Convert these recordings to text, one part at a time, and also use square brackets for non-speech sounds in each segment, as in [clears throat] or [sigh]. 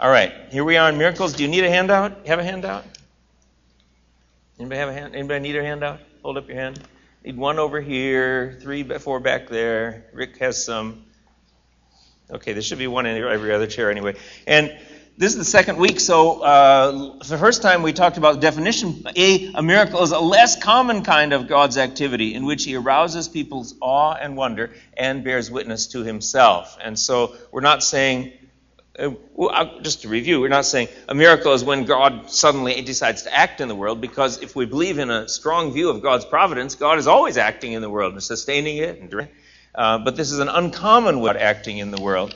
All right, here we are in miracles. Do you need a handout? Have a handout? Anybody have a hand? Anybody need a handout? Hold up your hand. Need one over here, three, four back there. Rick has some. Okay, there should be one in every other chair anyway. And this is the second week, so uh, the first time we talked about definition. A, a miracle is a less common kind of God's activity in which He arouses people's awe and wonder and bears witness to Himself. And so we're not saying just to review, we're not saying a miracle is when God suddenly decides to act in the world, because if we believe in a strong view of God's providence, God is always acting in the world and sustaining it. And, uh, but this is an uncommon way of acting in the world.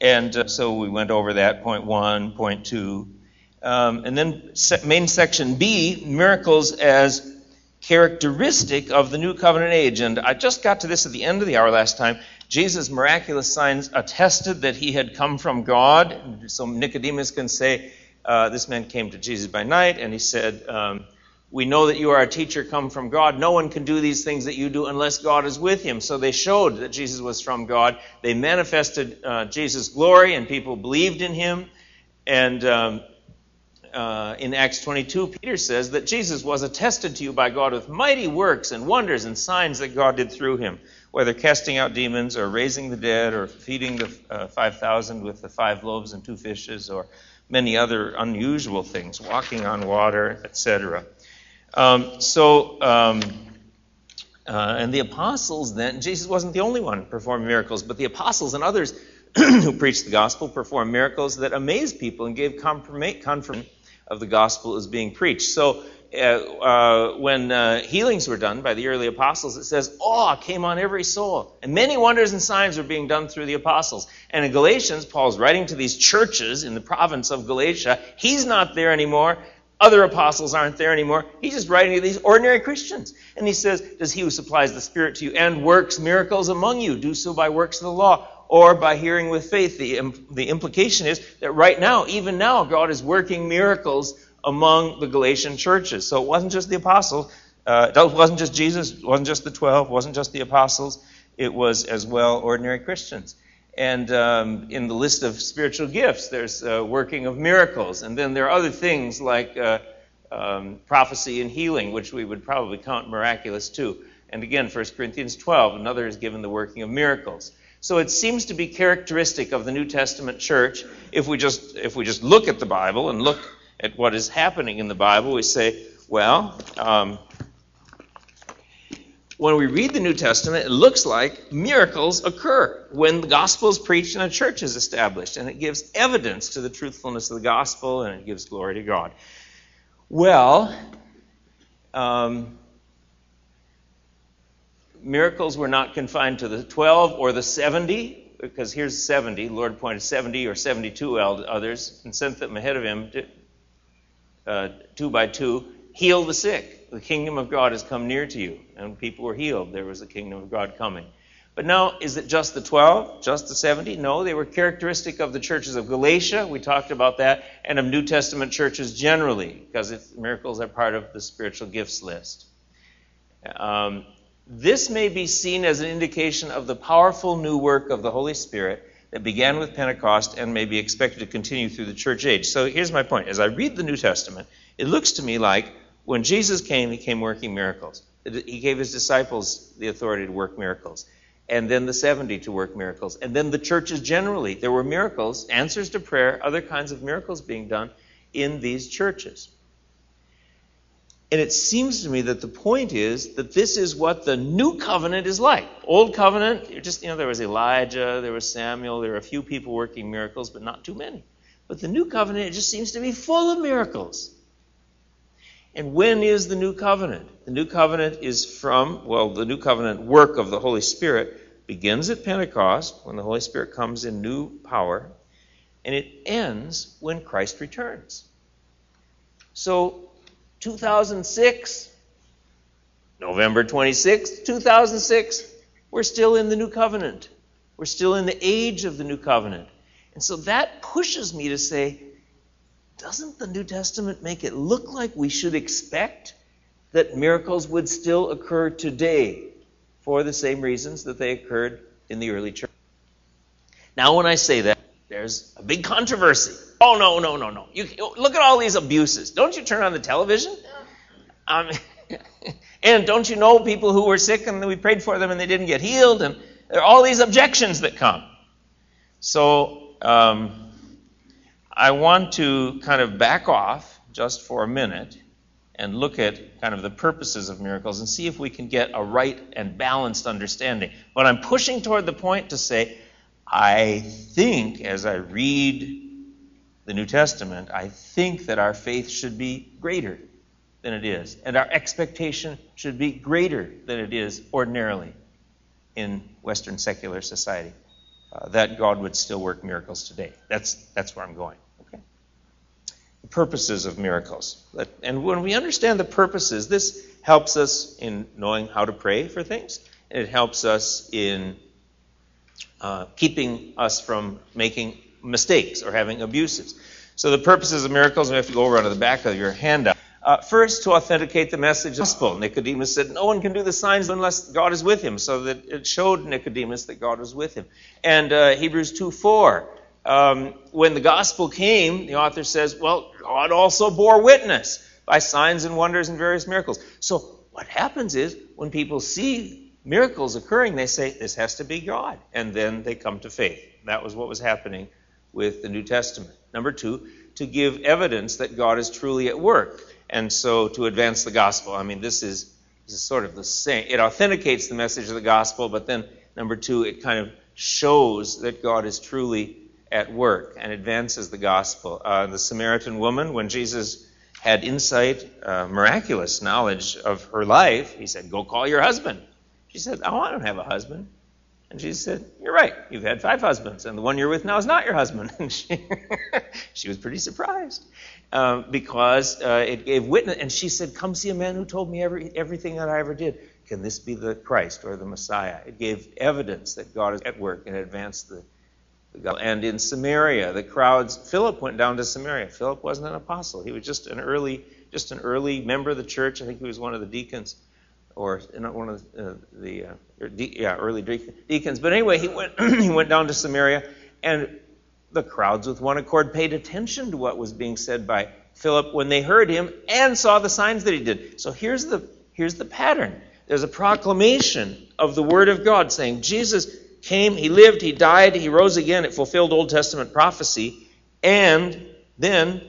And uh, so we went over that, point one, point two. Um, and then main section B, miracles as characteristic of the new covenant age. And I just got to this at the end of the hour last time. Jesus' miraculous signs attested that he had come from God. So Nicodemus can say, uh, This man came to Jesus by night, and he said, um, We know that you are a teacher come from God. No one can do these things that you do unless God is with him. So they showed that Jesus was from God. They manifested uh, Jesus' glory, and people believed in him. And um, uh, in Acts 22, Peter says that Jesus was attested to you by God with mighty works and wonders and signs that God did through him whether casting out demons or raising the dead or feeding the uh, 5,000 with the five loaves and two fishes or many other unusual things, walking on water, etc. Um, so, um, uh, and the apostles then, Jesus wasn't the only one performing miracles, but the apostles and others [clears throat] who preached the gospel performed miracles that amazed people and gave confirmation of the gospel is being preached. So uh, uh, when uh, healings were done by the early apostles, it says awe came on every soul. And many wonders and signs were being done through the apostles. And in Galatians, Paul's writing to these churches in the province of Galatia. He's not there anymore. Other apostles aren't there anymore. He's just writing to these ordinary Christians. And he says, Does he who supplies the Spirit to you and works miracles among you do so by works of the law or by hearing with faith? The, the implication is that right now, even now, God is working miracles among the Galatian churches. So it wasn't just the apostles, uh, it wasn't just Jesus, it wasn't just the 12, it wasn't just the apostles, it was as well ordinary Christians. And um, in the list of spiritual gifts, there's uh, working of miracles. And then there are other things like uh, um, prophecy and healing, which we would probably count miraculous too. And again, 1 Corinthians 12, another is given the working of miracles. So it seems to be characteristic of the New Testament church if we just if we just look at the Bible and look at what is happening in the Bible, we say, well, um, when we read the New Testament, it looks like miracles occur when the gospel is preached and a church is established, and it gives evidence to the truthfulness of the gospel and it gives glory to God. Well, um, miracles were not confined to the 12 or the 70, because here's 70. The Lord appointed 70 or 72 others and sent them ahead of him uh, two by two, heal the sick. The kingdom of God has come near to you. And people were healed. There was the kingdom of God coming. But now, is it just the 12, just the 70? No, they were characteristic of the churches of Galatia. We talked about that, and of New Testament churches generally, because miracles are part of the spiritual gifts list. Um, this may be seen as an indication of the powerful new work of the Holy Spirit that began with Pentecost and may be expected to continue through the church age. So here's my point. As I read the New Testament, it looks to me like when Jesus came, he came working miracles. He gave his disciples the authority to work miracles, and then the 70 to work miracles, and then the churches generally. There were miracles, answers to prayer, other kinds of miracles being done in these churches. And it seems to me that the point is that this is what the new covenant is like. Old covenant, just, you know, there was Elijah, there was Samuel, there were a few people working miracles, but not too many. But the new covenant, it just seems to be full of miracles. And when is the new covenant? The new covenant is from, well, the new covenant work of the Holy Spirit begins at Pentecost, when the Holy Spirit comes in new power, and it ends when Christ returns. So 2006, November 26, 2006, we're still in the new covenant. We're still in the age of the new covenant. And so that pushes me to say, doesn't the New Testament make it look like we should expect that miracles would still occur today for the same reasons that they occurred in the early church? Now, when I say that, there's a big controversy. Oh no, no, no, no! You look at all these abuses. Don't you turn on the television? Um, [laughs] and don't you know people who were sick and we prayed for them and they didn't get healed? And there are all these objections that come. So um, I want to kind of back off just for a minute and look at kind of the purposes of miracles and see if we can get a right and balanced understanding. But I'm pushing toward the point to say, I think as I read the New Testament, I think that our faith should be greater than it is, and our expectation should be greater than it is ordinarily in Western secular society. Uh, that God would still work miracles today. That's, that's where I'm going the purposes of miracles. And when we understand the purposes, this helps us in knowing how to pray for things. And it helps us in uh, keeping us from making mistakes or having abuses. So the purposes of miracles, we have to go over onto the back of your handout. Uh, first, to authenticate the message of the gospel. Nicodemus said, No one can do the signs unless God is with him. So that it showed Nicodemus that God was with him. And uh, Hebrews 2 4 um, when the gospel came, the author says, well, God also bore witness by signs and wonders and various miracles. So what happens is when people see miracles occurring, they say, this has to be God. And then they come to faith. That was what was happening with the New Testament. Number two, to give evidence that God is truly at work. And so to advance the gospel. I mean, this is, this is sort of the same. It authenticates the message of the gospel, but then number two, it kind of shows that God is truly at work and advances the gospel. Uh, the Samaritan woman, when Jesus had insight, uh, miraculous knowledge of her life, he said, Go call your husband. She said, Oh, I don't have a husband. And Jesus said, You're right. You've had five husbands, and the one you're with now is not your husband. [laughs] And she, [laughs] she was pretty surprised uh, because uh, it gave witness. And she said, Come see a man who told me every, everything that I ever did. Can this be the Christ or the Messiah? It gave evidence that God is at work and advanced the and in Samaria, the crowds, Philip went down to Samaria. Philip wasn't an apostle. He was just an early, just an early member of the church. I think he was one of the deacons, or one of the, uh, the uh, yeah, early deacons. But anyway, he went, [clears throat] he went down to Samaria, and the crowds with one accord paid attention to what was being said by Philip when they heard him and saw the signs that he did. So here's the, here's the pattern. There's a proclamation of the word of God saying, Jesus came, he lived, he died, he rose again. It fulfilled Old Testament prophecy. And then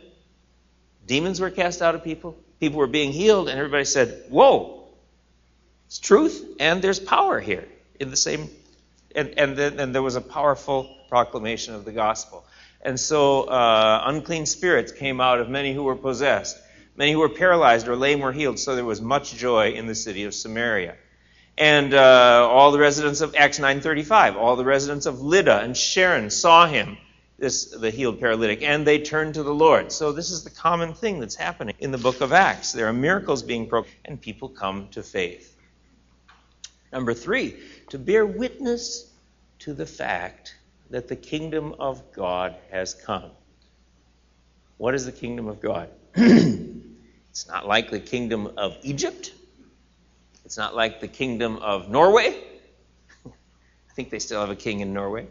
demons were cast out of people, people were being healed, and everybody said, Whoa, it's truth, and there's power here in the same. And, and then and there was a powerful proclamation of the gospel. And so uh, unclean spirits came out of many who were possessed. Many who were paralyzed or lame were healed, so there was much joy in the city of Samaria and uh, all the residents of Acts 9:35, all the residents of Lydda and Sharon saw him, this the healed paralytic, and they turned to the Lord. So this is the common thing that's happening in the book of Acts. There are miracles being proclaimed, and people come to faith. Number three, to bear witness to the fact that the kingdom of God has come. What is the kingdom of God? [clears throat] it's not like the kingdom of Egypt. It's not like the kingdom of Norway. [laughs] I think they still have a king in Norway.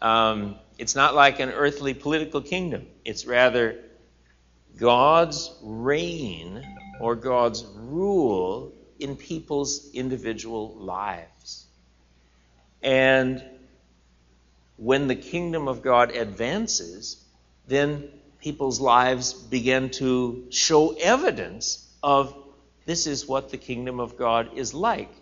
Um, it's not like an earthly political kingdom. It's rather God's reign or God's rule in people's individual lives. And when the kingdom of God advances, then people's lives begin to show evidence of this is what the kingdom of God is like.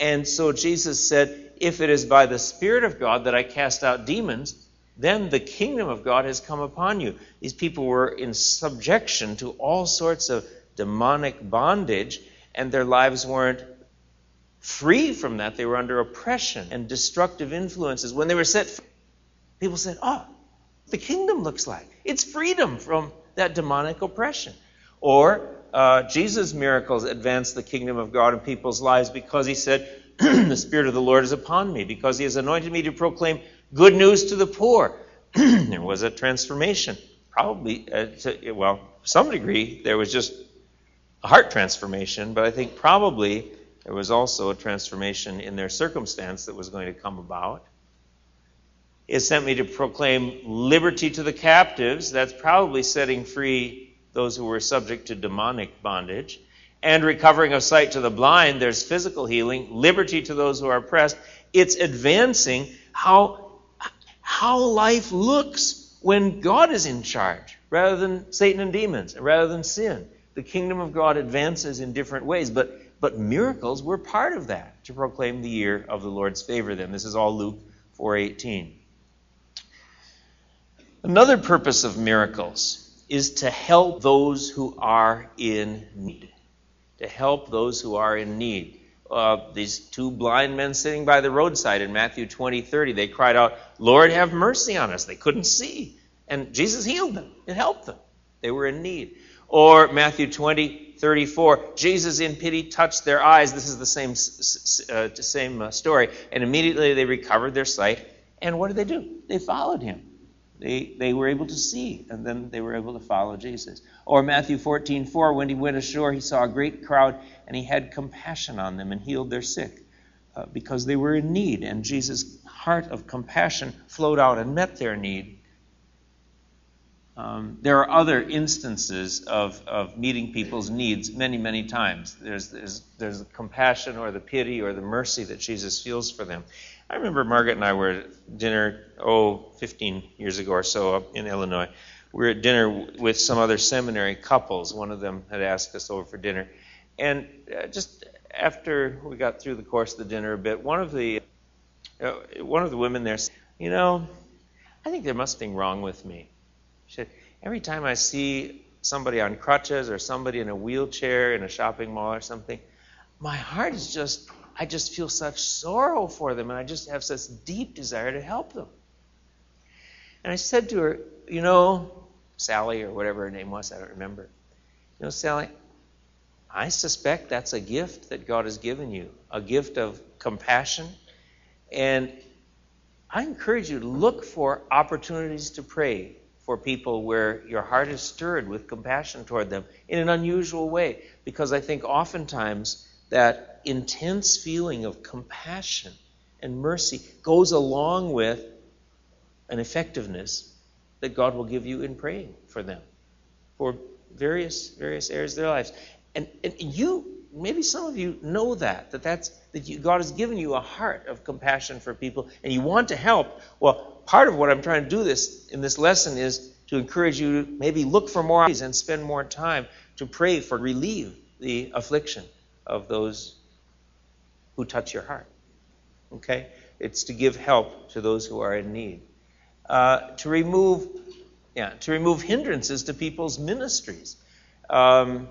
And so Jesus said, If it is by the Spirit of God that I cast out demons, then the kingdom of God has come upon you. These people were in subjection to all sorts of demonic bondage, and their lives weren't free from that. They were under oppression and destructive influences. When they were set free, people said, Oh, the kingdom looks like. It's freedom from that demonic oppression. Or uh, Jesus' miracles advanced the kingdom of God in people's lives because he said, [clears throat] The Spirit of the Lord is upon me, because he has anointed me to proclaim good news to the poor. [clears throat] there was a transformation. Probably, uh, to, well, some degree, there was just a heart transformation, but I think probably there was also a transformation in their circumstance that was going to come about. Has sent me to proclaim liberty to the captives. That's probably setting free those who were subject to demonic bondage. And recovering of sight to the blind. There's physical healing. Liberty to those who are oppressed. It's advancing how, how life looks when God is in charge rather than Satan and demons, rather than sin. The kingdom of God advances in different ways, but, but miracles were part of that to proclaim the year of the Lord's favor then. This is all Luke 4:18. Another purpose of miracles is to help those who are in need. To help those who are in need. Uh, these two blind men sitting by the roadside in Matthew 20, 30, they cried out, Lord, have mercy on us. They couldn't see. And Jesus healed them. It helped them. They were in need. Or Matthew 20, 34, Jesus in pity touched their eyes. This is the same, uh, same uh, story. And immediately they recovered their sight. And what did they do? They followed him. They, they were able to see, and then they were able to follow Jesus. Or Matthew 14, 4, when he went ashore, he saw a great crowd, and he had compassion on them and healed their sick uh, because they were in need. And Jesus' heart of compassion flowed out and met their need. Um, there are other instances of, of meeting people's needs many, many times. There's, there's, there's the compassion or the pity or the mercy that Jesus feels for them. I remember Margaret and I were at dinner, oh, 15 years ago or so up in Illinois. We were at dinner with some other seminary couples. One of them had asked us over for dinner. And uh, just after we got through the course of the dinner a bit, one of the, uh, one of the women there said, You know, I think there must be something wrong with me. She said, Every time I see somebody on crutches or somebody in a wheelchair in a shopping mall or something, my heart is just I just feel such sorrow for them, and I just have such deep desire to help them. And I said to her, You know, Sally, or whatever her name was, I don't remember. You know, Sally, I suspect that's a gift that God has given you, a gift of compassion. And I encourage you to look for opportunities to pray for people where your heart is stirred with compassion toward them in an unusual way. Because I think oftentimes that intense feeling of compassion and mercy goes along with an effectiveness that God will give you in praying for them for various various areas of their lives. And, and you maybe some of you know that that that's that you, God has given you a heart of compassion for people and you want to help. Well, part of what I'm trying to do this in this lesson is to encourage you to maybe look for more eyes and spend more time to pray for relieve the affliction of those who touch your heart. Okay? It's to give help to those who are in need. Uh, to remove, yeah, to remove hindrances to people's ministries. Um,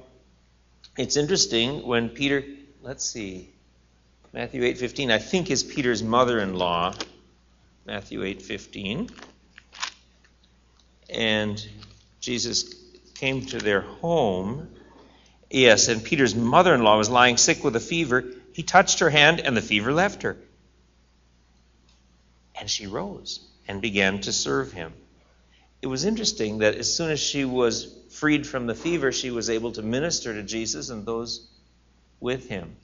it's interesting when Peter, let's see, Matthew 8:15, I think is Peter's mother-in-law. Matthew 8:15. And Jesus came to their home Yes, and Peter's mother in law was lying sick with a fever. He touched her hand, and the fever left her. And she rose and began to serve him. It was interesting that as soon as she was freed from the fever, she was able to minister to Jesus and those with him.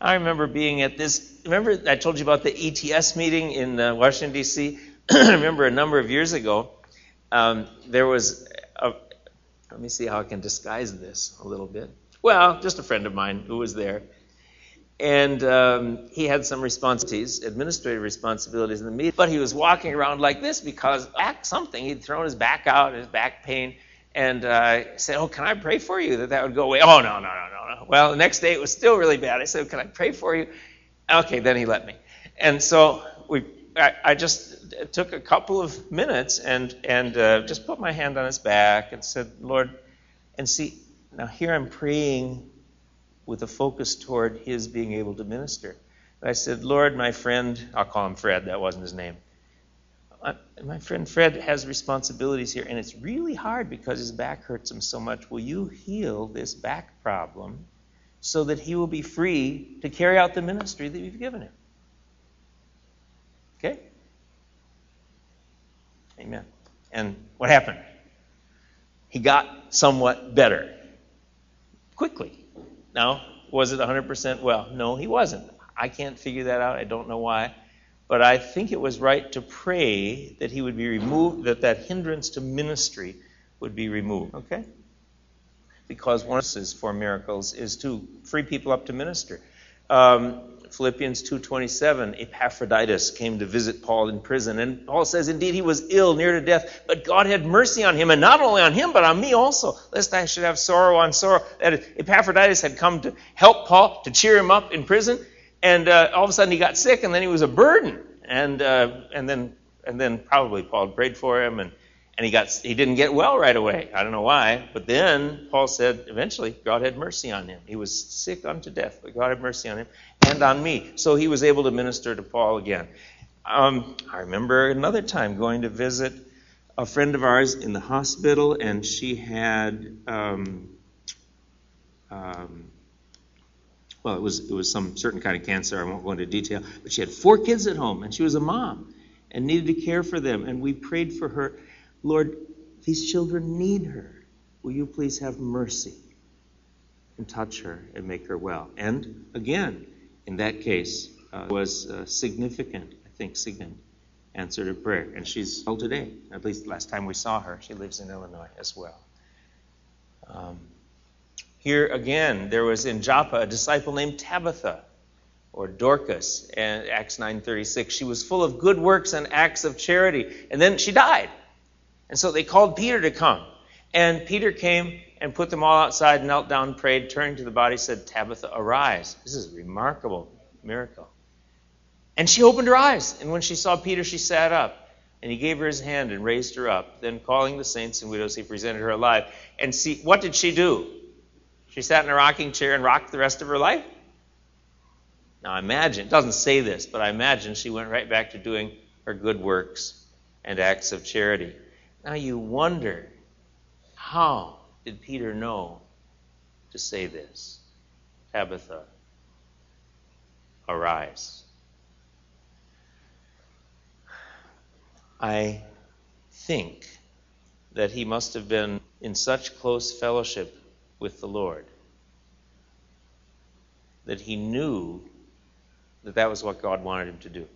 I remember being at this. Remember, I told you about the ETS meeting in uh, Washington, D.C.? [clears throat] I remember a number of years ago, um, there was a. Let me see how I can disguise this a little bit. Well, just a friend of mine who was there. And um, he had some responsibilities, administrative responsibilities in the meeting, but he was walking around like this because back something. He'd thrown his back out, his back pain, and uh, said, "Oh, can I pray for you that that would go away?" Oh, no, no, no, no, no. Well, the next day it was still really bad. I said, "Can I pray for you?" Okay, then he let me. And so we, I, I just took a couple of minutes and and uh, just put my hand on his back and said, "Lord," and see now, here I'm praying with a focus toward his being able to minister. I said, Lord, my friend, I'll call him Fred, that wasn't his name. My friend Fred has responsibilities here, and it's really hard because his back hurts him so much. Will you heal this back problem so that he will be free to carry out the ministry that you've given him? Okay? Amen. And what happened? He got somewhat better quickly. Now, was it 100% well? No, he wasn't. I can't figure that out. I don't know why. But I think it was right to pray that he would be removed, that that hindrance to ministry would be removed. Okay? Because one of the for miracles is to free people up to minister. Um, Philippians 2:27, Epaphroditus came to visit Paul in prison, and Paul says, "Indeed, he was ill, near to death, but God had mercy on him, and not only on him, but on me also, lest I should have sorrow on sorrow." That Epaphroditus had come to help Paul to cheer him up in prison, and uh, all of a sudden he got sick, and then he was a burden, and uh, and then and then probably Paul prayed for him, and and he got he didn't get well right away. I don't know why, but then Paul said eventually God had mercy on him. He was sick unto death, but God had mercy on him and on me. So he was able to minister to Paul again. Um, I remember another time going to visit a friend of ours in the hospital, and she had. Um, um, well, it was it was some certain kind of cancer. I won't go into detail, but she had four kids at home, and she was a mom and needed to care for them. And we prayed for her Lord, these children need her. Will you please have mercy and touch her and make her well? And again, in that case, uh, was significant, I think, significant answer to prayer. And she's well today. At least last time we saw her, she lives in Illinois as well. Um, here again, there was in Joppa a disciple named Tabitha or Dorcas, and Acts 9:36. She was full of good works and acts of charity, and then she died. And so they called Peter to come. And Peter came and put them all outside, knelt down, prayed, turned to the body, said, Tabitha, arise. This is a remarkable miracle. And she opened her eyes. And when she saw Peter, she sat up. And he gave her his hand and raised her up. Then, calling the saints and widows, he presented her alive. And see, what did she do? She sat in a rocking chair and rocked the rest of her life? Now, I imagine, it doesn't say this, but I imagine she went right back to doing her good works and acts of charity. Now you wonder, how did Peter know to say this? Tabitha, arise. I think that he must have been in such close fellowship with the Lord that he knew that that was what God wanted him to do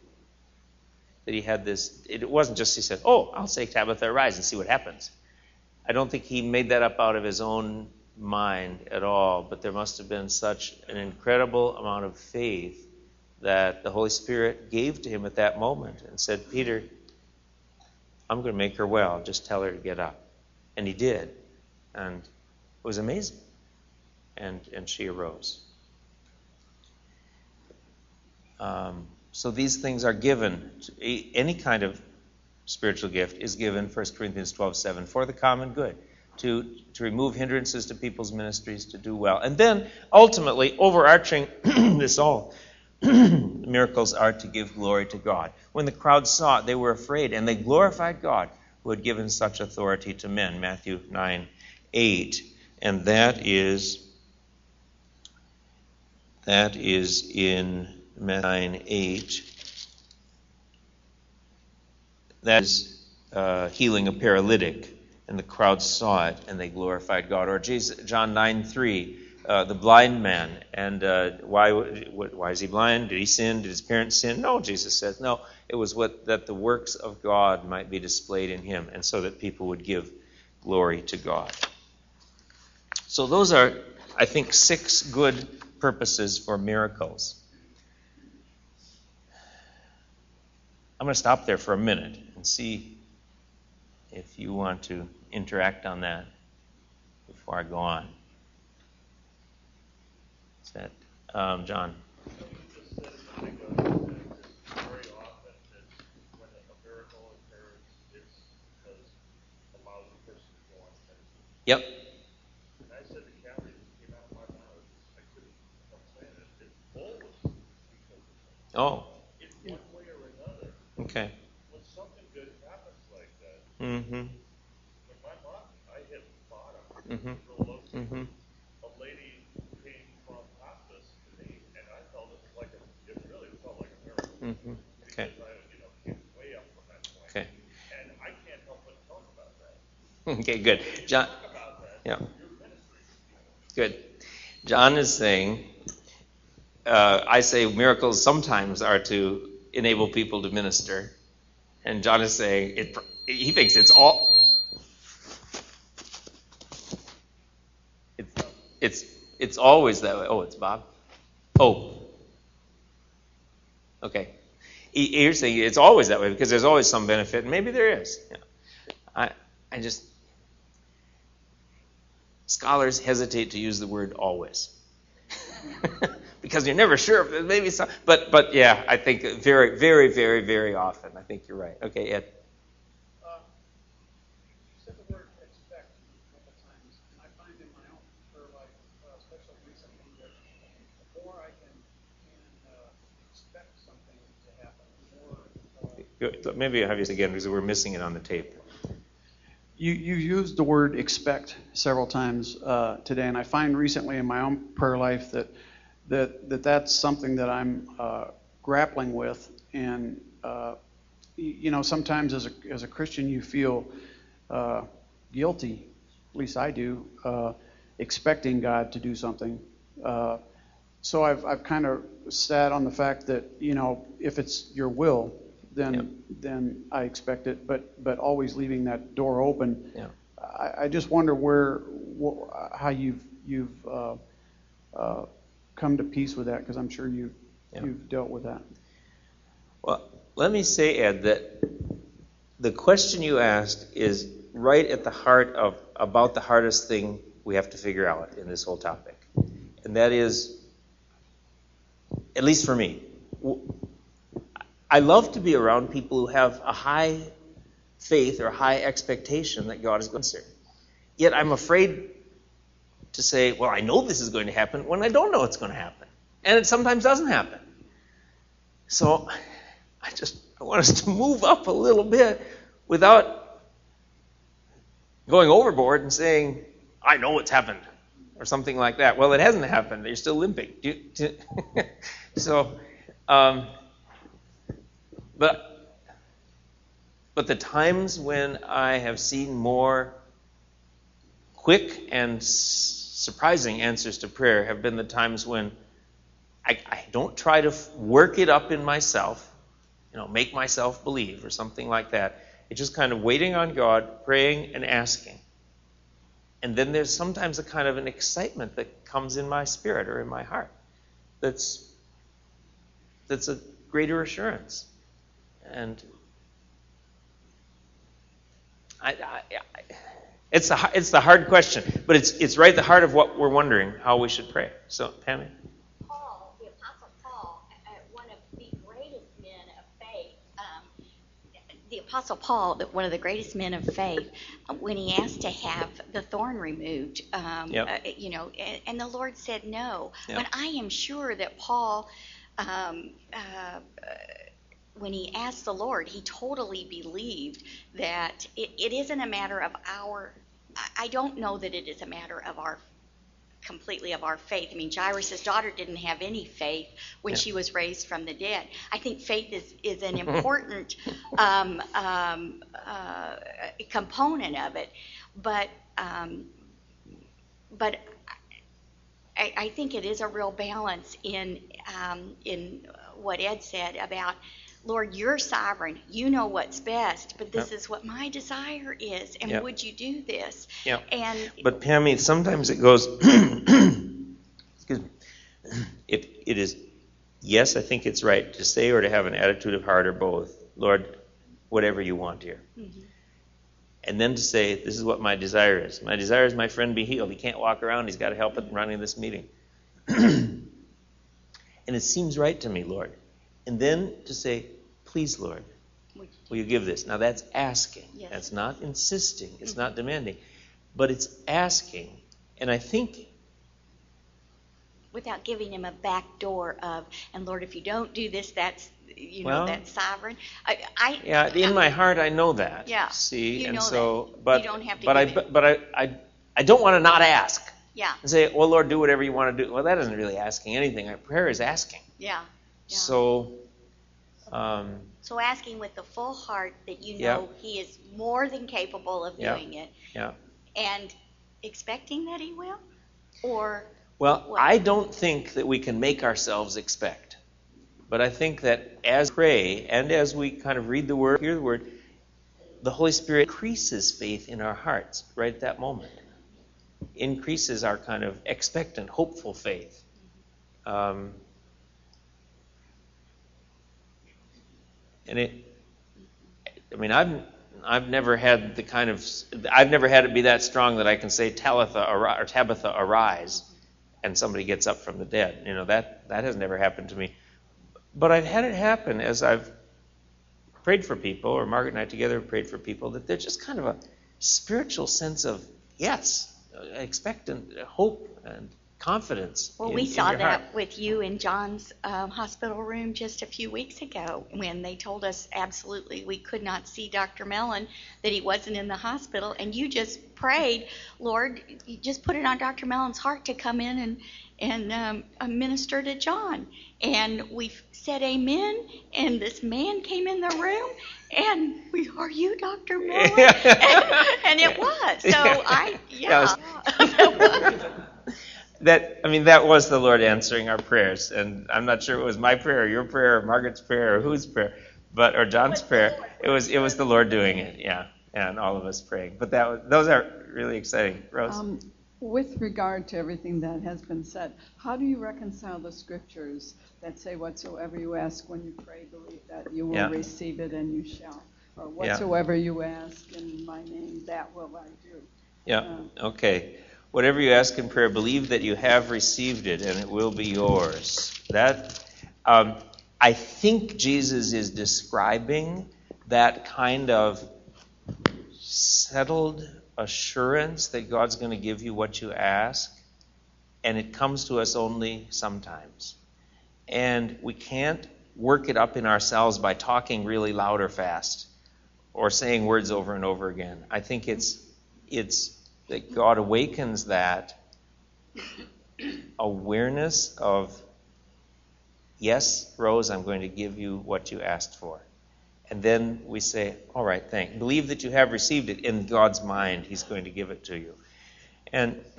that he had this. It wasn't just he said, "Oh, I'll say Tabitha arise and see what happens." I don't think he made that up out of his own mind at all. But there must have been such an incredible amount of faith that the Holy Spirit gave to him at that moment and said, "Peter, I'm going to make her well. Just tell her to get up." And he did, and it was amazing. And and she arose. Um, so these things are given. Any kind of spiritual gift is given, 1 Corinthians 12 7, for the common good, to, to remove hindrances to people's ministries, to do well. And then, ultimately, overarching [clears throat] this all, [clears throat] miracles are to give glory to God. When the crowd saw it, they were afraid, and they glorified God who had given such authority to men. Matthew 9 8. And that is that is in 9 8. That is uh, healing a paralytic, and the crowd saw it and they glorified God. Or Jesus, John 9 3, uh, the blind man. And uh, why, why is he blind? Did he sin? Did his parents sin? No, Jesus says, no. It was what, that the works of God might be displayed in him, and so that people would give glory to God. So those are, I think, six good purposes for miracles. I'm going to stop there for a minute and see if you want to interact on that before I go on. Is that um, John? Yep. Oh. Okay. When something good happens like that, Mm-hmm. when my mom, I hit bottom, Mhm. real low, Mm-hmm. a lady came from hospice to me, and I felt it was like a, it really felt like a miracle. Mm-hmm. Okay. Because I, you know, came way up from that point. Okay. And I can't help but talk about that. [laughs] Okay, good. John, Talk about that. yeah, good. John is saying, uh, I say miracles sometimes are to enable people to minister. And John is saying it, he thinks it's all. It's, it's, it's always that way. Oh, it's Bob? Oh. Okay. Here's the thing it's always that way because there's always some benefit, and maybe there is. I, I just. Scholars hesitate to use the word always. [laughs] because you're never sure if maybe some. But, but yeah, I think very, very, very, very often. I think you're right. Okay, Ed. You said the word expect a couple times, and I find in my own prayer life, especially recently, that the more I can, can expect something to happen, the more. Maybe I'll have you again because we're missing it on the tape. You, you used the word expect several times uh, today, and I find recently in my own prayer life that that, that that's something that I'm uh, grappling with. And, uh, you know, sometimes as a, as a Christian, you feel uh, guilty, at least I do, uh, expecting God to do something. Uh, so I've, I've kind of sat on the fact that, you know, if it's your will, then yep. then I expect it, but but always leaving that door open. Yeah. I, I just wonder where, wh- how you've you've uh, uh, come to peace with that? Because I'm sure you yeah. you've dealt with that. Well, let me say, Ed, that the question you asked is right at the heart of about the hardest thing we have to figure out in this whole topic, and that is, at least for me, I love to be around people who have a high faith or high expectation that God is going to answer. Yet I'm afraid to say, well, I know this is going to happen when I don't know it's going to happen. And it sometimes doesn't happen. So I just I want us to move up a little bit without going overboard and saying, I know what's happened, or something like that. Well, it hasn't happened. You're still limping. [laughs] so, um, but but the times when I have seen more quick and surprising answers to prayer have been the times when I, I don't try to work it up in myself, you know, make myself believe or something like that. It's just kind of waiting on God, praying and asking. And then there's sometimes a kind of an excitement that comes in my spirit or in my heart that's that's a greater assurance. And I, I, I it's the, it's the hard question, but it's, it's right at the heart of what we're wondering how we should pray. So, Pammy? Paul, the Apostle Paul, one of the greatest men of faith, um, the Apostle Paul, one of the greatest men of faith, when he asked to have the thorn removed, um, yep. uh, you know, and, and, the Lord said no. Yep. When I am sure that Paul, um, uh, when he asked the Lord, he totally believed that it, it isn't a matter of our I don't know that it is a matter of our completely of our faith. I mean, Jairus' daughter didn't have any faith when yeah. she was raised from the dead. I think faith is, is an [laughs] important um, um, uh, component of it, but um, but I, I, think it is a real balance in um, in what Ed said about Lord, you're sovereign. You know what's best, but this yep. is what my desire is. And yep. would you do this? Yeah. And but Pammy, sometimes it goes. [clears throat] excuse me. [clears throat] It it is. Yes, I think it's right to say or to have an attitude of heart or both. Lord, whatever you want here. Mm-hmm. And then to say, this is what my desire is. My desire is my friend be healed. He can't walk around. He's got to help in running this meeting. [clears throat] and it seems right to me, Lord. And then to say, please, Lord, will you give this? Now that's asking. Yes. That's not insisting. It's mm-hmm. not demanding. But it's asking. And I think. Without giving him a back door of, and Lord, if you don't do this, that's you know well, that's sovereign. I, I yeah, in I, my heart I know that. Yeah. See, and know so, that. but you don't have to but I it. but I, I I don't want to not ask. Yeah. And say, well, Lord, do whatever you want to do. Well, that isn't really asking anything. Prayer is asking. Yeah. So, um, so asking with the full heart that you know He is more than capable of doing it, yeah. and expecting that He will, or well, what? I don't think that we can make ourselves expect. But I think that as we pray and as we kind of read the word, hear the word, the Holy Spirit increases faith in our hearts right at that moment. Increases our kind of expectant, hopeful faith. Um, and it, I mean, I've I've never had the kind of I've never had it be that strong that I can say Talitha or Tabitha arise, and somebody gets up from the dead. You know that that has never happened to me, but I've had it happen as I've prayed for people, or Margaret and I together prayed for people, that there's just kind of a spiritual sense of yes, expectant hope and confidence. Well, in, we saw that heart. with you in John's um, hospital room just a few weeks ago when they told us absolutely we could not see Dr. Mellon, that he wasn't in the hospital, and you just prayed, Lord, you just put it on Dr. Mellon's heart to come in and and um, minister to John. And we said amen, and this man came in the room, and we, are you Dr. Mellon? [laughs] and, it was. So I, yeah. [laughs] [laughs] that I mean that was the Lord answering our prayers, and I'm not sure it was my prayer, or your prayer, or Margaret's prayer, or whose prayer, but or John's prayer. It was it was the Lord doing it, yeah, and all of us praying. But that was, those are really exciting, Rose. Um, with regard to everything that has been said, how do you reconcile the scriptures that say, Whatsoever you ask when you pray, believe that you will Yeah. receive it and you shall? Or Yeah. whatsoever you ask in my name, that will I do. yeah, okay. Whatever you ask in prayer, believe that you have received it, and it will be yours. That um, I think Jesus is describing that kind of settled assurance that God's going to give you what you ask, and it comes to us only sometimes. And we can't work it up in ourselves by talking really loud or fast or saying words over and over again. I think it's it's that God awakens that awareness of yes, Rose, I'm going to give you what you asked for. And then we say, all right, thank. Believe that you have received it in God's mind. He's going to give it to you. And [clears throat]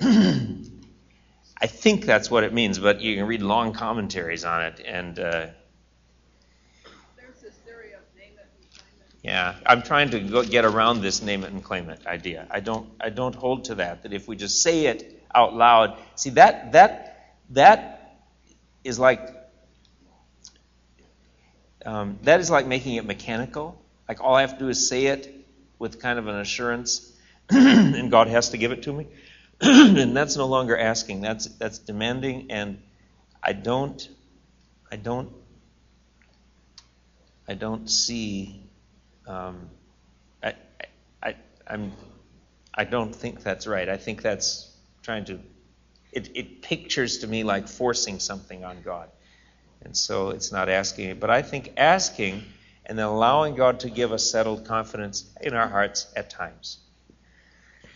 I think that's what it means, but you can read long commentaries on it. And uh, There's this theory of name it and claim it. Yeah, I'm trying to get around this name it and claim it idea. I don't, I don't hold to that. That if we just say it out loud, see that that that is like um, that is like making it mechanical. Like all I have to do is say it with kind of an assurance, [clears throat] and God has to give it to me. [clears throat] and that's no longer asking. That's that's demanding, and I don't, I don't, I don't see. Um, I, I, I'm, I don't think that's right. I think that's trying to. It, it pictures to me like forcing something on God. And so it's not asking it. But I think asking and then allowing God to give us settled confidence in our hearts at times.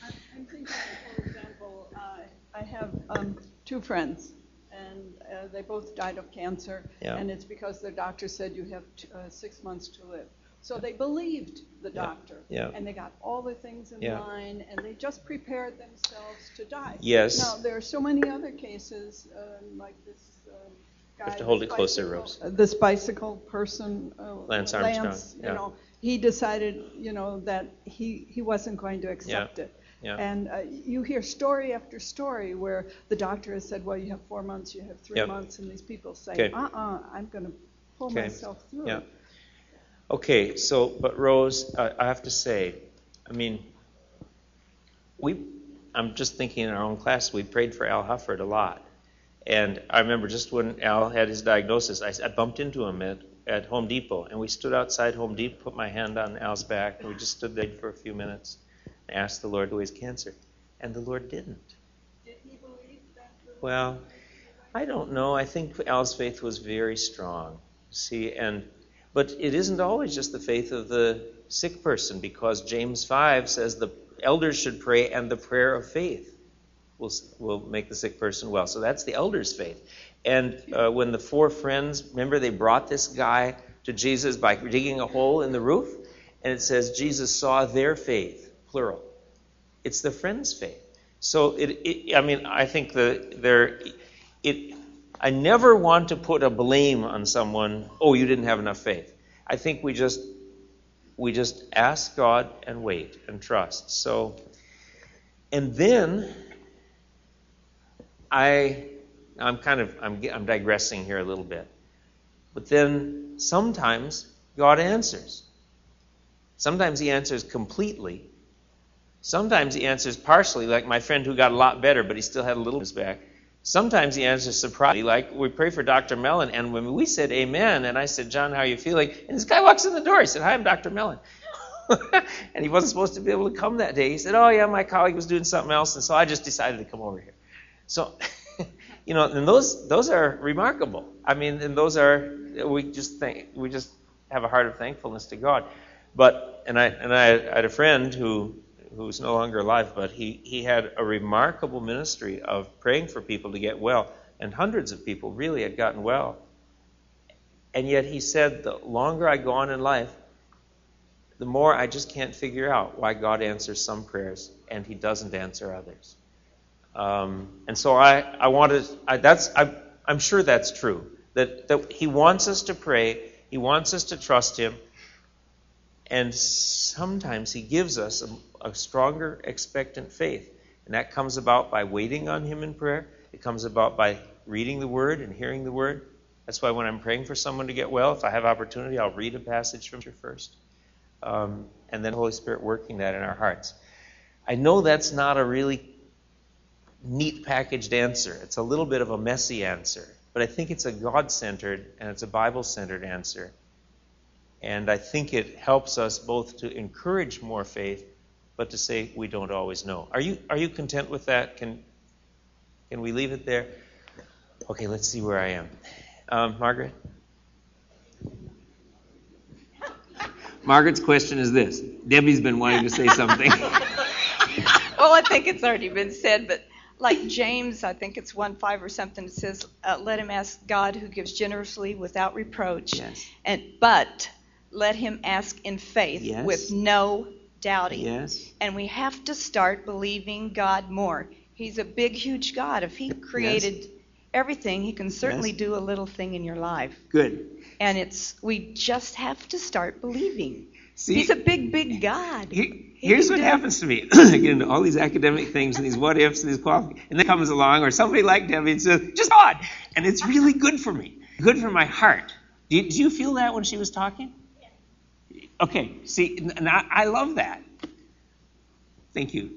I'm I'm thinking, for example, uh, I have um, two friends, and uh, they both died of cancer, Yeah. and it's because their doctor said you have t- uh, six months to live. So they believed the doctor, Yeah. and they got all the things in Yeah. line, and they just prepared themselves to die. Yes. Now there are so many other cases um, like this. Um, guy, have to hold it closer, Rose. uh, This bicycle person, uh, Lance Armstrong, Lance, yeah. you know, he decided, you know, that he he wasn't going to accept it. Yeah. And uh, you hear story after story where the doctor has said, well, you have four months, you have three Yep. months, and these people say, Okay. uh-uh, I'm going to pull Okay. myself through. Yeah. Okay, so, but Rose, I I have to say, I mean, we, I'm just thinking in our own class, we prayed for Al Hufford a lot. And I remember just when Al had his diagnosis, I, I bumped into him at, at Home Depot, and we stood outside Home Depot, put my hand on Al's back, and we just stood there for a few minutes and asked the Lord to his cancer. And the Lord didn't. Did he believe that? Well, I don't know. I think Al's faith was very strong. See, and but it isn't always just the faith of the sick person, because James five says the elders should pray, and the prayer of faith will will make the sick person well. So that's the elders' faith. And uh, when the four friends, remember, they brought this guy to Jesus by digging a hole in the roof, and it says Jesus saw their faith, plural. It's the friends' faith. So it, it I mean, I think the there, it, I never want to put a blame on someone, oh, you didn't have enough faith. I think we just we just ask God and wait and trust. So and then I I'm kind of I'm I'm digressing here a little bit. But then sometimes God answers. Sometimes he answers completely. Sometimes he answers partially, like my friend who got a lot better, but he still had a little bit back. Sometimes he answers surprisingly, like we pray for Dr. Mellon, and when we said amen, and I said, John, how are you feeling? And this guy walks in the door. He said, Hi, I'm Dr. Mellon. [laughs] and he wasn't supposed to be able to come that day. He said, Oh, yeah, my colleague was doing something else, and so I just decided to come over here. So, [laughs] you know, and those those are remarkable. I mean, and those are we just think we just have a heart of thankfulness to God. But and I and I, I had a friend who who's no longer alive, but he, he had a remarkable ministry of praying for people to get well, and hundreds of people really had gotten well. And yet he said, the longer I go on in life, the more I just can't figure out why God answers some prayers and he doesn't answer others. Um, and so I, I wanted, I, that's, I, I'm sure that's true. That, that he wants us to pray, he wants us to trust him, and sometimes He gives us a, stronger expectant faith. And that comes about by waiting on Him in prayer. It comes about by reading the Word and hearing the Word. That's why when I'm praying for someone to get well, if I have opportunity, I'll read a passage from Scripture first. Um, and then the Holy Spirit working that in our hearts. I know that's not a really neat packaged answer. It's a little bit of a messy answer. But I think it's a God centered and it's a Bible centered answer. And I think it helps us both to encourage more faith, but to say we don't always know. Are you, are you content with that? Can, can we leave it there? Okay, let's see where I am. Um, Margaret? Margaret's question is this Debbie's been wanting to say something. [laughs] [laughs] well, I think it's already been said, but like James, I think it's 1 5 or something, it says, uh, Let him ask God who gives generously without reproach. Yes. And But let him ask in faith yes. with no doubting. Yes. And we have to start believing God more. He's a big, huge God. If He created yes. everything, He can certainly yes. do a little thing in your life. Good. And it's we just have to start believing. See, He's a big, big God. He, here's what happens to me. I get into all these academic things and these what ifs and these qualifications. And then comes along, or somebody like Debbie and says, just God. And it's really good for me, good for my heart. Do you feel that when she was talking? Okay, see, and I, I love that. Thank you.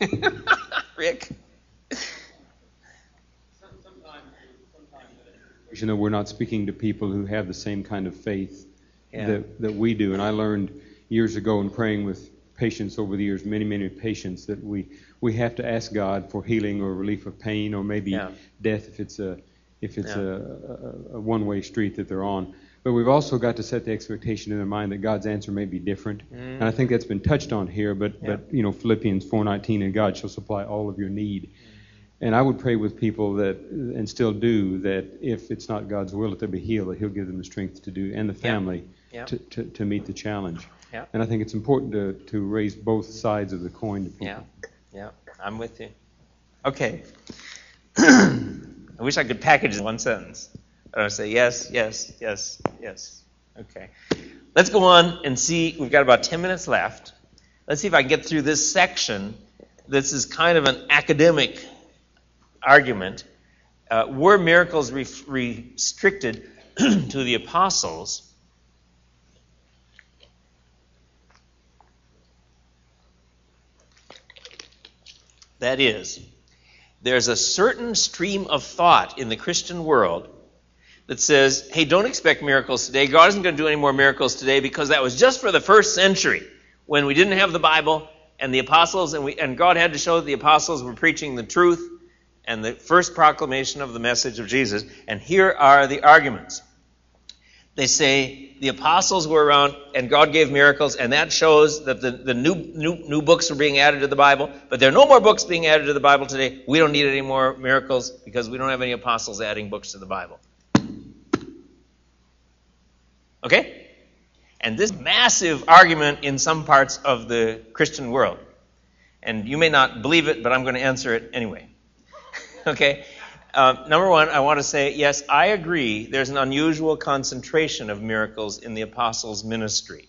[laughs] Rick. You know, we're not speaking to people who have the same kind of faith yeah. that, that we do. And I learned years ago in praying with patients over the years, many, many patients, that we, we have to ask God for healing or relief of pain or maybe yeah. death if it's a if it's Yeah. a, a, a one-way street that they're on. But we've also got to set the expectation in their mind that God's answer may be different, and I think that's been touched on here. But Mm. Yeah. but you know Philippians 4:19, and God shall supply all of your need. And I would pray with people that, and still do, that if it's not God's will that they be healed, that He'll give them the strength to do, and the family Yeah. To, to, to meet the challenge. Yeah. And I think it's important to, to raise both sides of the coin to people. Yeah, yeah, I'm with you. Okay. [clears throat] I wish I could package in one sentence. I would say yes, yes, yes, yes. Okay. Let's go on and see. We've got about 10 minutes left. Let's see if I can get through this section. This is kind of an academic argument. Uh, were miracles re- restricted [clears throat] to the apostles? That is, there's a certain stream of thought in the Christian world that says, hey, don't expect miracles today. God isn't going to do any more miracles today because that was just for the first century when we didn't have the Bible and the apostles, and, we, and God had to show that the apostles were preaching the truth and the first proclamation of the message of Jesus. And here are the arguments. They say the apostles were around and God gave miracles, and that shows that the, the new, new, new books are being added to the Bible, but there are no more books being added to the Bible today. We don't need any more miracles because we don't have any apostles adding books to the Bible. Okay? And this massive argument in some parts of the Christian world. And you may not believe it, but I'm going to answer it anyway. [laughs] okay? Um, number one, I want to say, yes, I agree there's an unusual concentration of miracles in the apostles' ministry.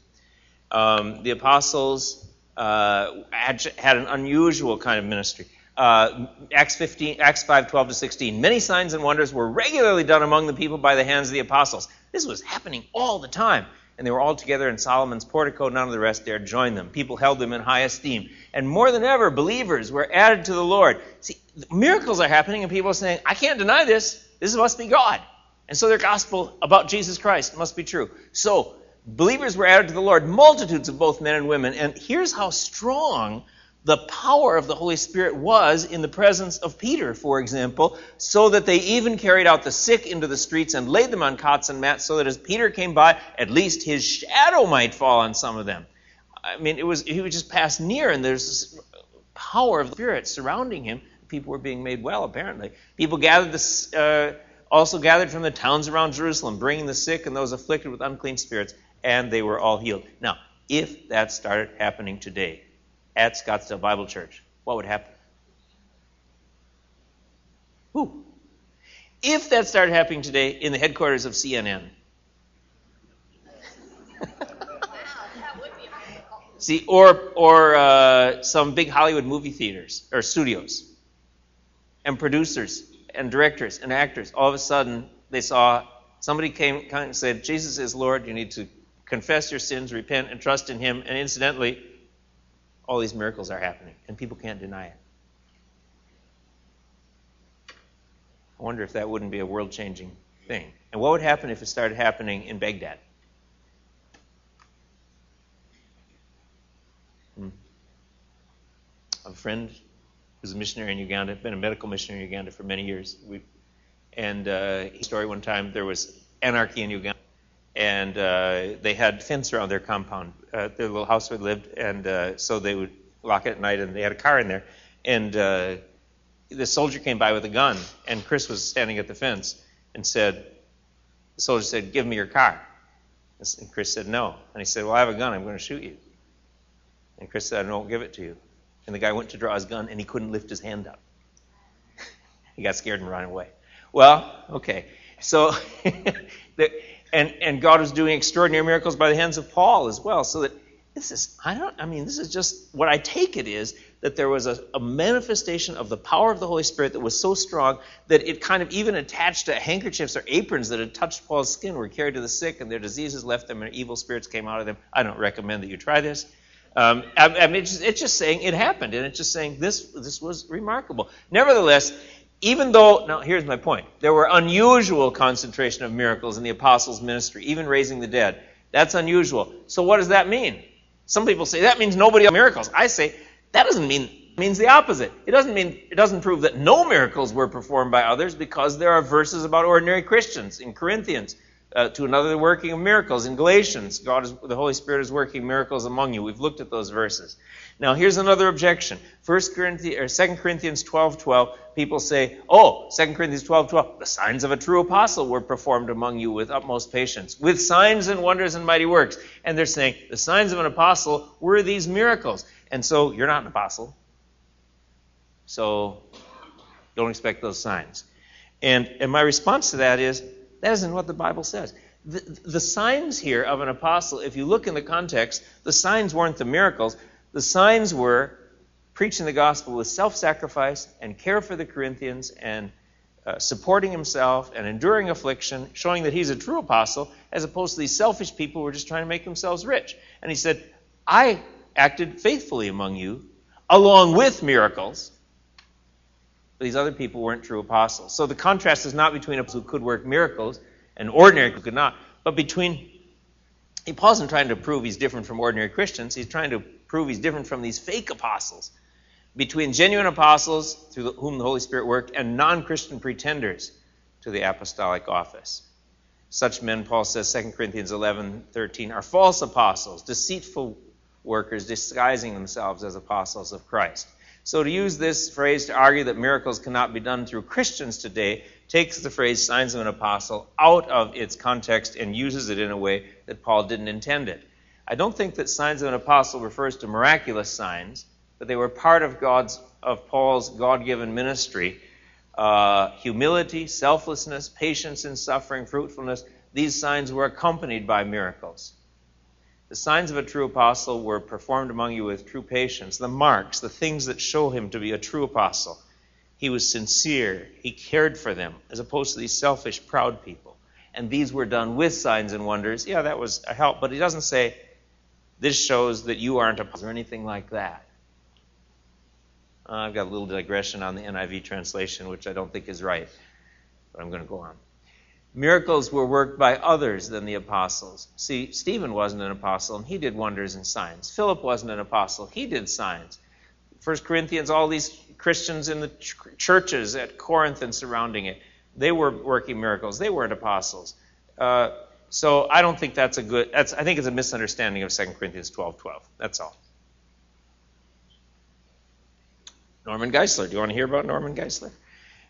Um, the apostles uh, had, had, an unusual kind of ministry. Uh, Acts 15, Acts 5, 12 to 16. Many signs and wonders were regularly done among the people by the hands of the apostles. This was happening all the time. And they were all together in Solomon's portico. None of the rest dared join them. People held them in high esteem. And more than ever, believers were added to the Lord. See, miracles are happening, and people are saying, I can't deny this. This must be God. And so their gospel about Jesus Christ must be true. So, believers were added to the Lord, multitudes of both men and women. And here's how strong the power of the Holy Spirit was in the presence of Peter, for example, so that they even carried out the sick into the streets and laid them on cots and mats, so that as Peter came by, at least his shadow might fall on some of them. I mean, it was he would just pass near, and there's this power of the Spirit surrounding him. People were being made well, apparently. People gathered uh, also gathered from the towns around Jerusalem, bringing the sick and those afflicted with unclean spirits, and they were all healed. Now, if that started happening today, at Scottsdale Bible Church, what would happen? If that started happening today in the headquarters of CNN. [laughs] See, or or uh, some big Hollywood movie theaters or studios, and producers and directors and actors. All of a sudden, they saw somebody came and said, "Jesus is Lord. You need to confess your sins, repent, and trust in Him." And incidentally, all these miracles are happening, and people can't deny it. I wonder if that wouldn't be a world changing thing. And what would happen if it started happening in Baghdad? Hmm. A friend who's a missionary in Uganda, been a medical missionary in Uganda for many years. We, and uh, his story one time there was anarchy in Uganda and uh, they had fence around their compound, uh, their little house where they lived, and uh, so they would lock it at night, and they had a car in there, and uh, the soldier came by with a gun, and Chris was standing at the fence, and said, the soldier said, "Give me your car," and Chris said, "No," and he said, "Well, I have a gun. I'm going to shoot you," and Chris said, "I won't give it to you," and the guy went to draw his gun, and he couldn't lift his hand up. [laughs] he got scared and ran away. Well, okay, so. [laughs] the, and, and God was doing extraordinary miracles by the hands of Paul as well. So that this is, I don't, I mean, this is just what I take it is that there was a, a, manifestation of the power of the Holy Spirit that was so strong that it kind of even attached to handkerchiefs or aprons that had touched Paul's skin were carried to the sick and their diseases left them and evil spirits came out of them. I don't recommend that you try this. Um, I, I mean, it's just, it's just saying it happened, and it's just saying this this was remarkable. Nevertheless, even though, now here's my point, there were unusual concentration of miracles in the apostles' ministry, even raising the dead. That's unusual. So what does that mean? Some people say that means nobody else miracles. I say that doesn't mean means the opposite. It doesn't mean it doesn't prove that no miracles were performed by others because there are verses about ordinary Christians in Corinthians. Uh, to another working of miracles in Galatians. God is, the Holy Spirit is working miracles among you. We've looked at those verses. Now, here's another objection. 1 Corinthians, or 2 Corinthians 12 12, people say, oh, 2 Corinthians 12 12, the signs of a true apostle were performed among you with utmost patience, with signs and wonders and mighty works. And they're saying, the signs of an apostle were these miracles. And so, you're not an apostle. So, don't expect those signs. And, and my response to that is, that isn't what the Bible says. The, the signs here of an apostle, if you look in the context, the signs weren't the miracles. The signs were preaching the gospel with self sacrifice and care for the Corinthians and uh, supporting himself and enduring affliction, showing that he's a true apostle, as opposed to these selfish people who were just trying to make themselves rich. And he said, I acted faithfully among you, along with miracles. But these other people weren't true apostles. So the contrast is not between us who could work miracles and ordinary who could not, but between. Paul isn't trying to prove he's different from ordinary Christians. He's trying to prove he's different from these fake apostles. Between genuine apostles, through whom the Holy Spirit worked, and non Christian pretenders to the apostolic office. Such men, Paul says, 2 Corinthians 11 13, are false apostles, deceitful workers, disguising themselves as apostles of Christ. So to use this phrase to argue that miracles cannot be done through Christians today takes the phrase signs of an apostle out of its context and uses it in a way that Paul didn't intend it. I don't think that signs of an apostle refers to miraculous signs, but they were part of God's of Paul's God-given ministry. Uh, humility, selflessness, patience in suffering, fruitfulness. These signs were accompanied by miracles. The signs of a true apostle were performed among you with true patience. The marks, the things that show him to be a true apostle. He was sincere. He cared for them, as opposed to these selfish, proud people. And these were done with signs and wonders. Yeah, that was a help. But he doesn't say, this shows that you aren't a or anything like that. Uh, I've got a little digression on the NIV translation, which I don't think is right. But I'm going to go on. Miracles were worked by others than the apostles. See, Stephen wasn't an apostle, and he did wonders and signs. Philip wasn't an apostle, he did signs. First Corinthians, all these Christians in the ch- churches at Corinth and surrounding it, they were working miracles. They weren't apostles. Uh, so I don't think that's a good. That's I think it's a misunderstanding of 2 Corinthians 12:12. That's all. Norman Geisler. Do you want to hear about Norman Geisler?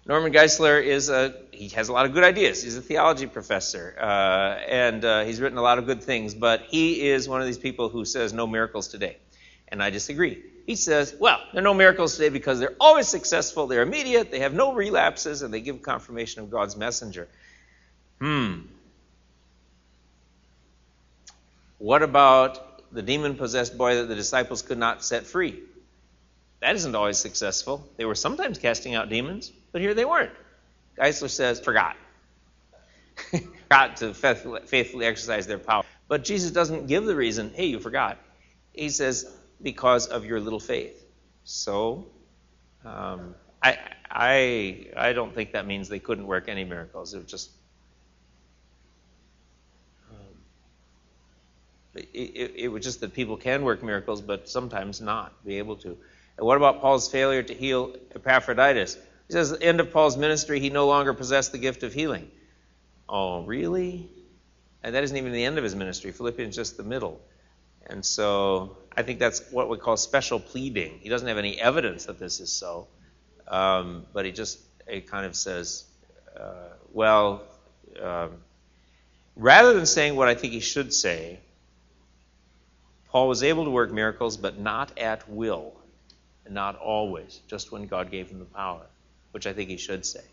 Norman Geisler is a he has a lot of good ideas. He's a theology professor, uh, and uh, he's written a lot of good things. But he is one of these people who says no miracles today, and I disagree. He says, well, there are no miracles today because they're always successful, they're immediate, they have no relapses, and they give confirmation of God's messenger. Hmm. What about the demon possessed boy that the disciples could not set free? That isn't always successful. They were sometimes casting out demons, but here they weren't. Geisler says, forgot. [laughs] forgot to faithfully exercise their power. But Jesus doesn't give the reason, hey, you forgot. He says, because of your little faith. So, um, I, I, I don't think that means they couldn't work any miracles. It was just it, it, it, was just that people can work miracles, but sometimes not be able to. And what about Paul's failure to heal Epaphroditus? He says, at the end of Paul's ministry, he no longer possessed the gift of healing. Oh, really? And that isn't even the end of his ministry. Philippians just the middle. And so I think that's what we call special pleading. He doesn't have any evidence that this is so, um, but he just he kind of says, uh, well, um, rather than saying what I think he should say, Paul was able to work miracles, but not at will and not always, just when God gave him the power, which I think he should say.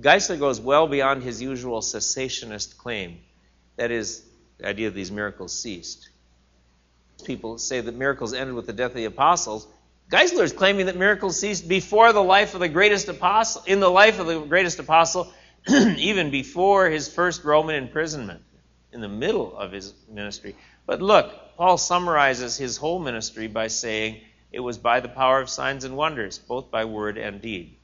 Geisler goes well beyond his usual cessationist claim. That is, the idea that these miracles ceased. People say that miracles ended with the death of the apostles. Geisler is claiming that miracles ceased before the life of the greatest apostle, in the life of the greatest apostle, [clears throat] even before his first Roman imprisonment, in the middle of his ministry. But look, Paul summarizes his whole ministry by saying, it was by the power of signs and wonders, both by word and deed.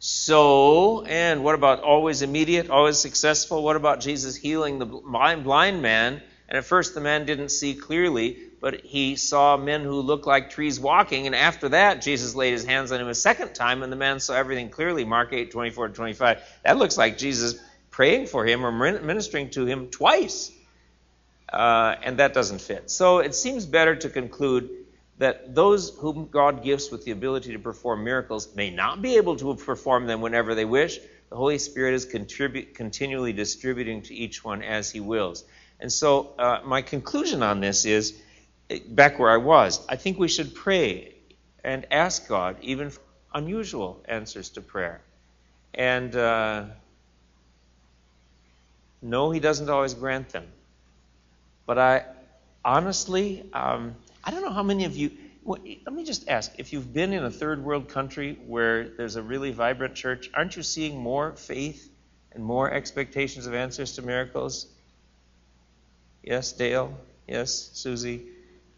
So, and what about always immediate, always successful? What about Jesus healing the blind man? And at first the man didn't see clearly, but he saw men who looked like trees walking. And after that, Jesus laid his hands on him a second time, and the man saw everything clearly. Mark 8, 24 to 25. That looks like Jesus praying for him or ministering to him twice. Uh, and that doesn't fit. So it seems better to conclude that those whom God gifts with the ability to perform miracles may not be able to perform them whenever they wish. The Holy Spirit is contribu- continually distributing to each one as He wills. And so, uh, my conclusion on this is back where I was. I think we should pray and ask God even unusual answers to prayer. And uh, no, He doesn't always grant them. But I honestly, um, I don't know how many of you. Let me just ask if you've been in a third world country where there's a really vibrant church, aren't you seeing more faith and more expectations of answers to miracles? Yes, Dale? Yes, Susie?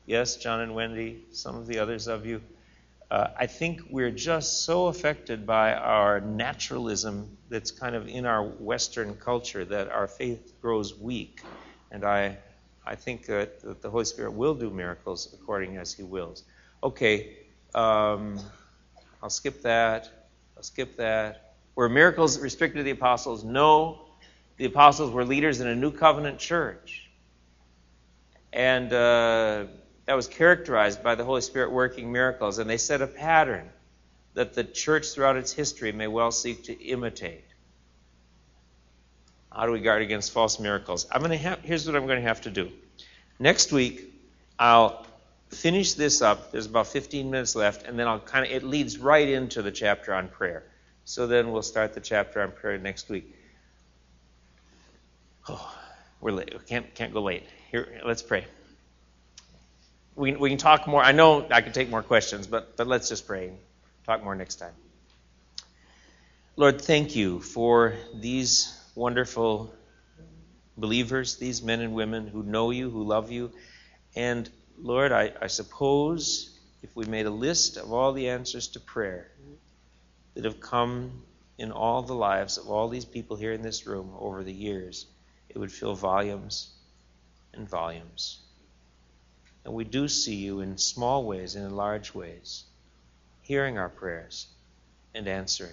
Yes, John and Wendy? Some of the others of you? Uh, I think we're just so affected by our naturalism that's kind of in our Western culture that our faith grows weak. And I I think that, that the Holy Spirit will do miracles according as He wills. Okay, um, I'll skip that. I'll skip that. Were miracles restricted to the apostles? No. The apostles were leaders in a new covenant church. And uh, that was characterized by the Holy Spirit working miracles. And they set a pattern that the church throughout its history may well seek to imitate. How do we guard against false miracles? I'm going to have, here's what I'm going to have to do. Next week, I'll finish this up. There's about 15 minutes left, and then I'll kind of, it leads right into the chapter on prayer. So then we'll start the chapter on prayer next week. Oh, we're late. We can't, can't go late. Here, let's pray. We, we can talk more. I know I could take more questions, but, but let's just pray. and Talk more next time. Lord, thank you for these wonderful believers, these men and women who know you, who love you. And Lord, I, I suppose if we made a list of all the answers to prayer that have come in all the lives of all these people here in this room over the years, it would fill volumes and volumes. And we do see you in small ways and in large ways, hearing our prayers and answering.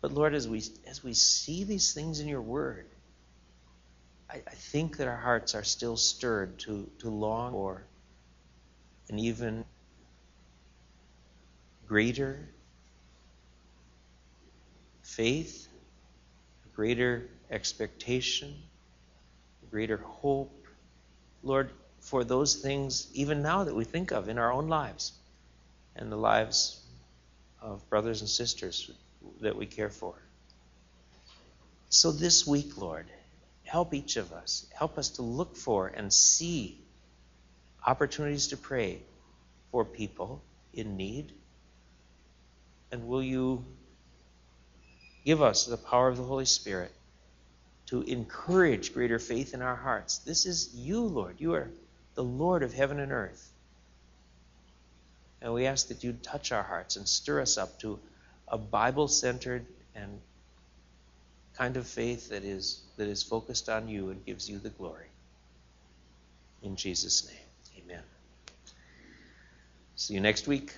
But Lord, as we as we see these things in your word, I, I think that our hearts are still stirred to, to long for an even greater faith, greater expectation, greater hope. Lord, for those things even now that we think of in our own lives and the lives of brothers and sisters that we care for. So this week, Lord, help each of us. Help us to look for and see opportunities to pray for people in need. And will you give us the power of the Holy Spirit to encourage greater faith in our hearts? This is you, Lord. You are the Lord of heaven and earth. And we ask that you touch our hearts and stir us up to a Bible centered and kind of faith that is, that is focused on you and gives you the glory. In Jesus' name, amen. See you next week.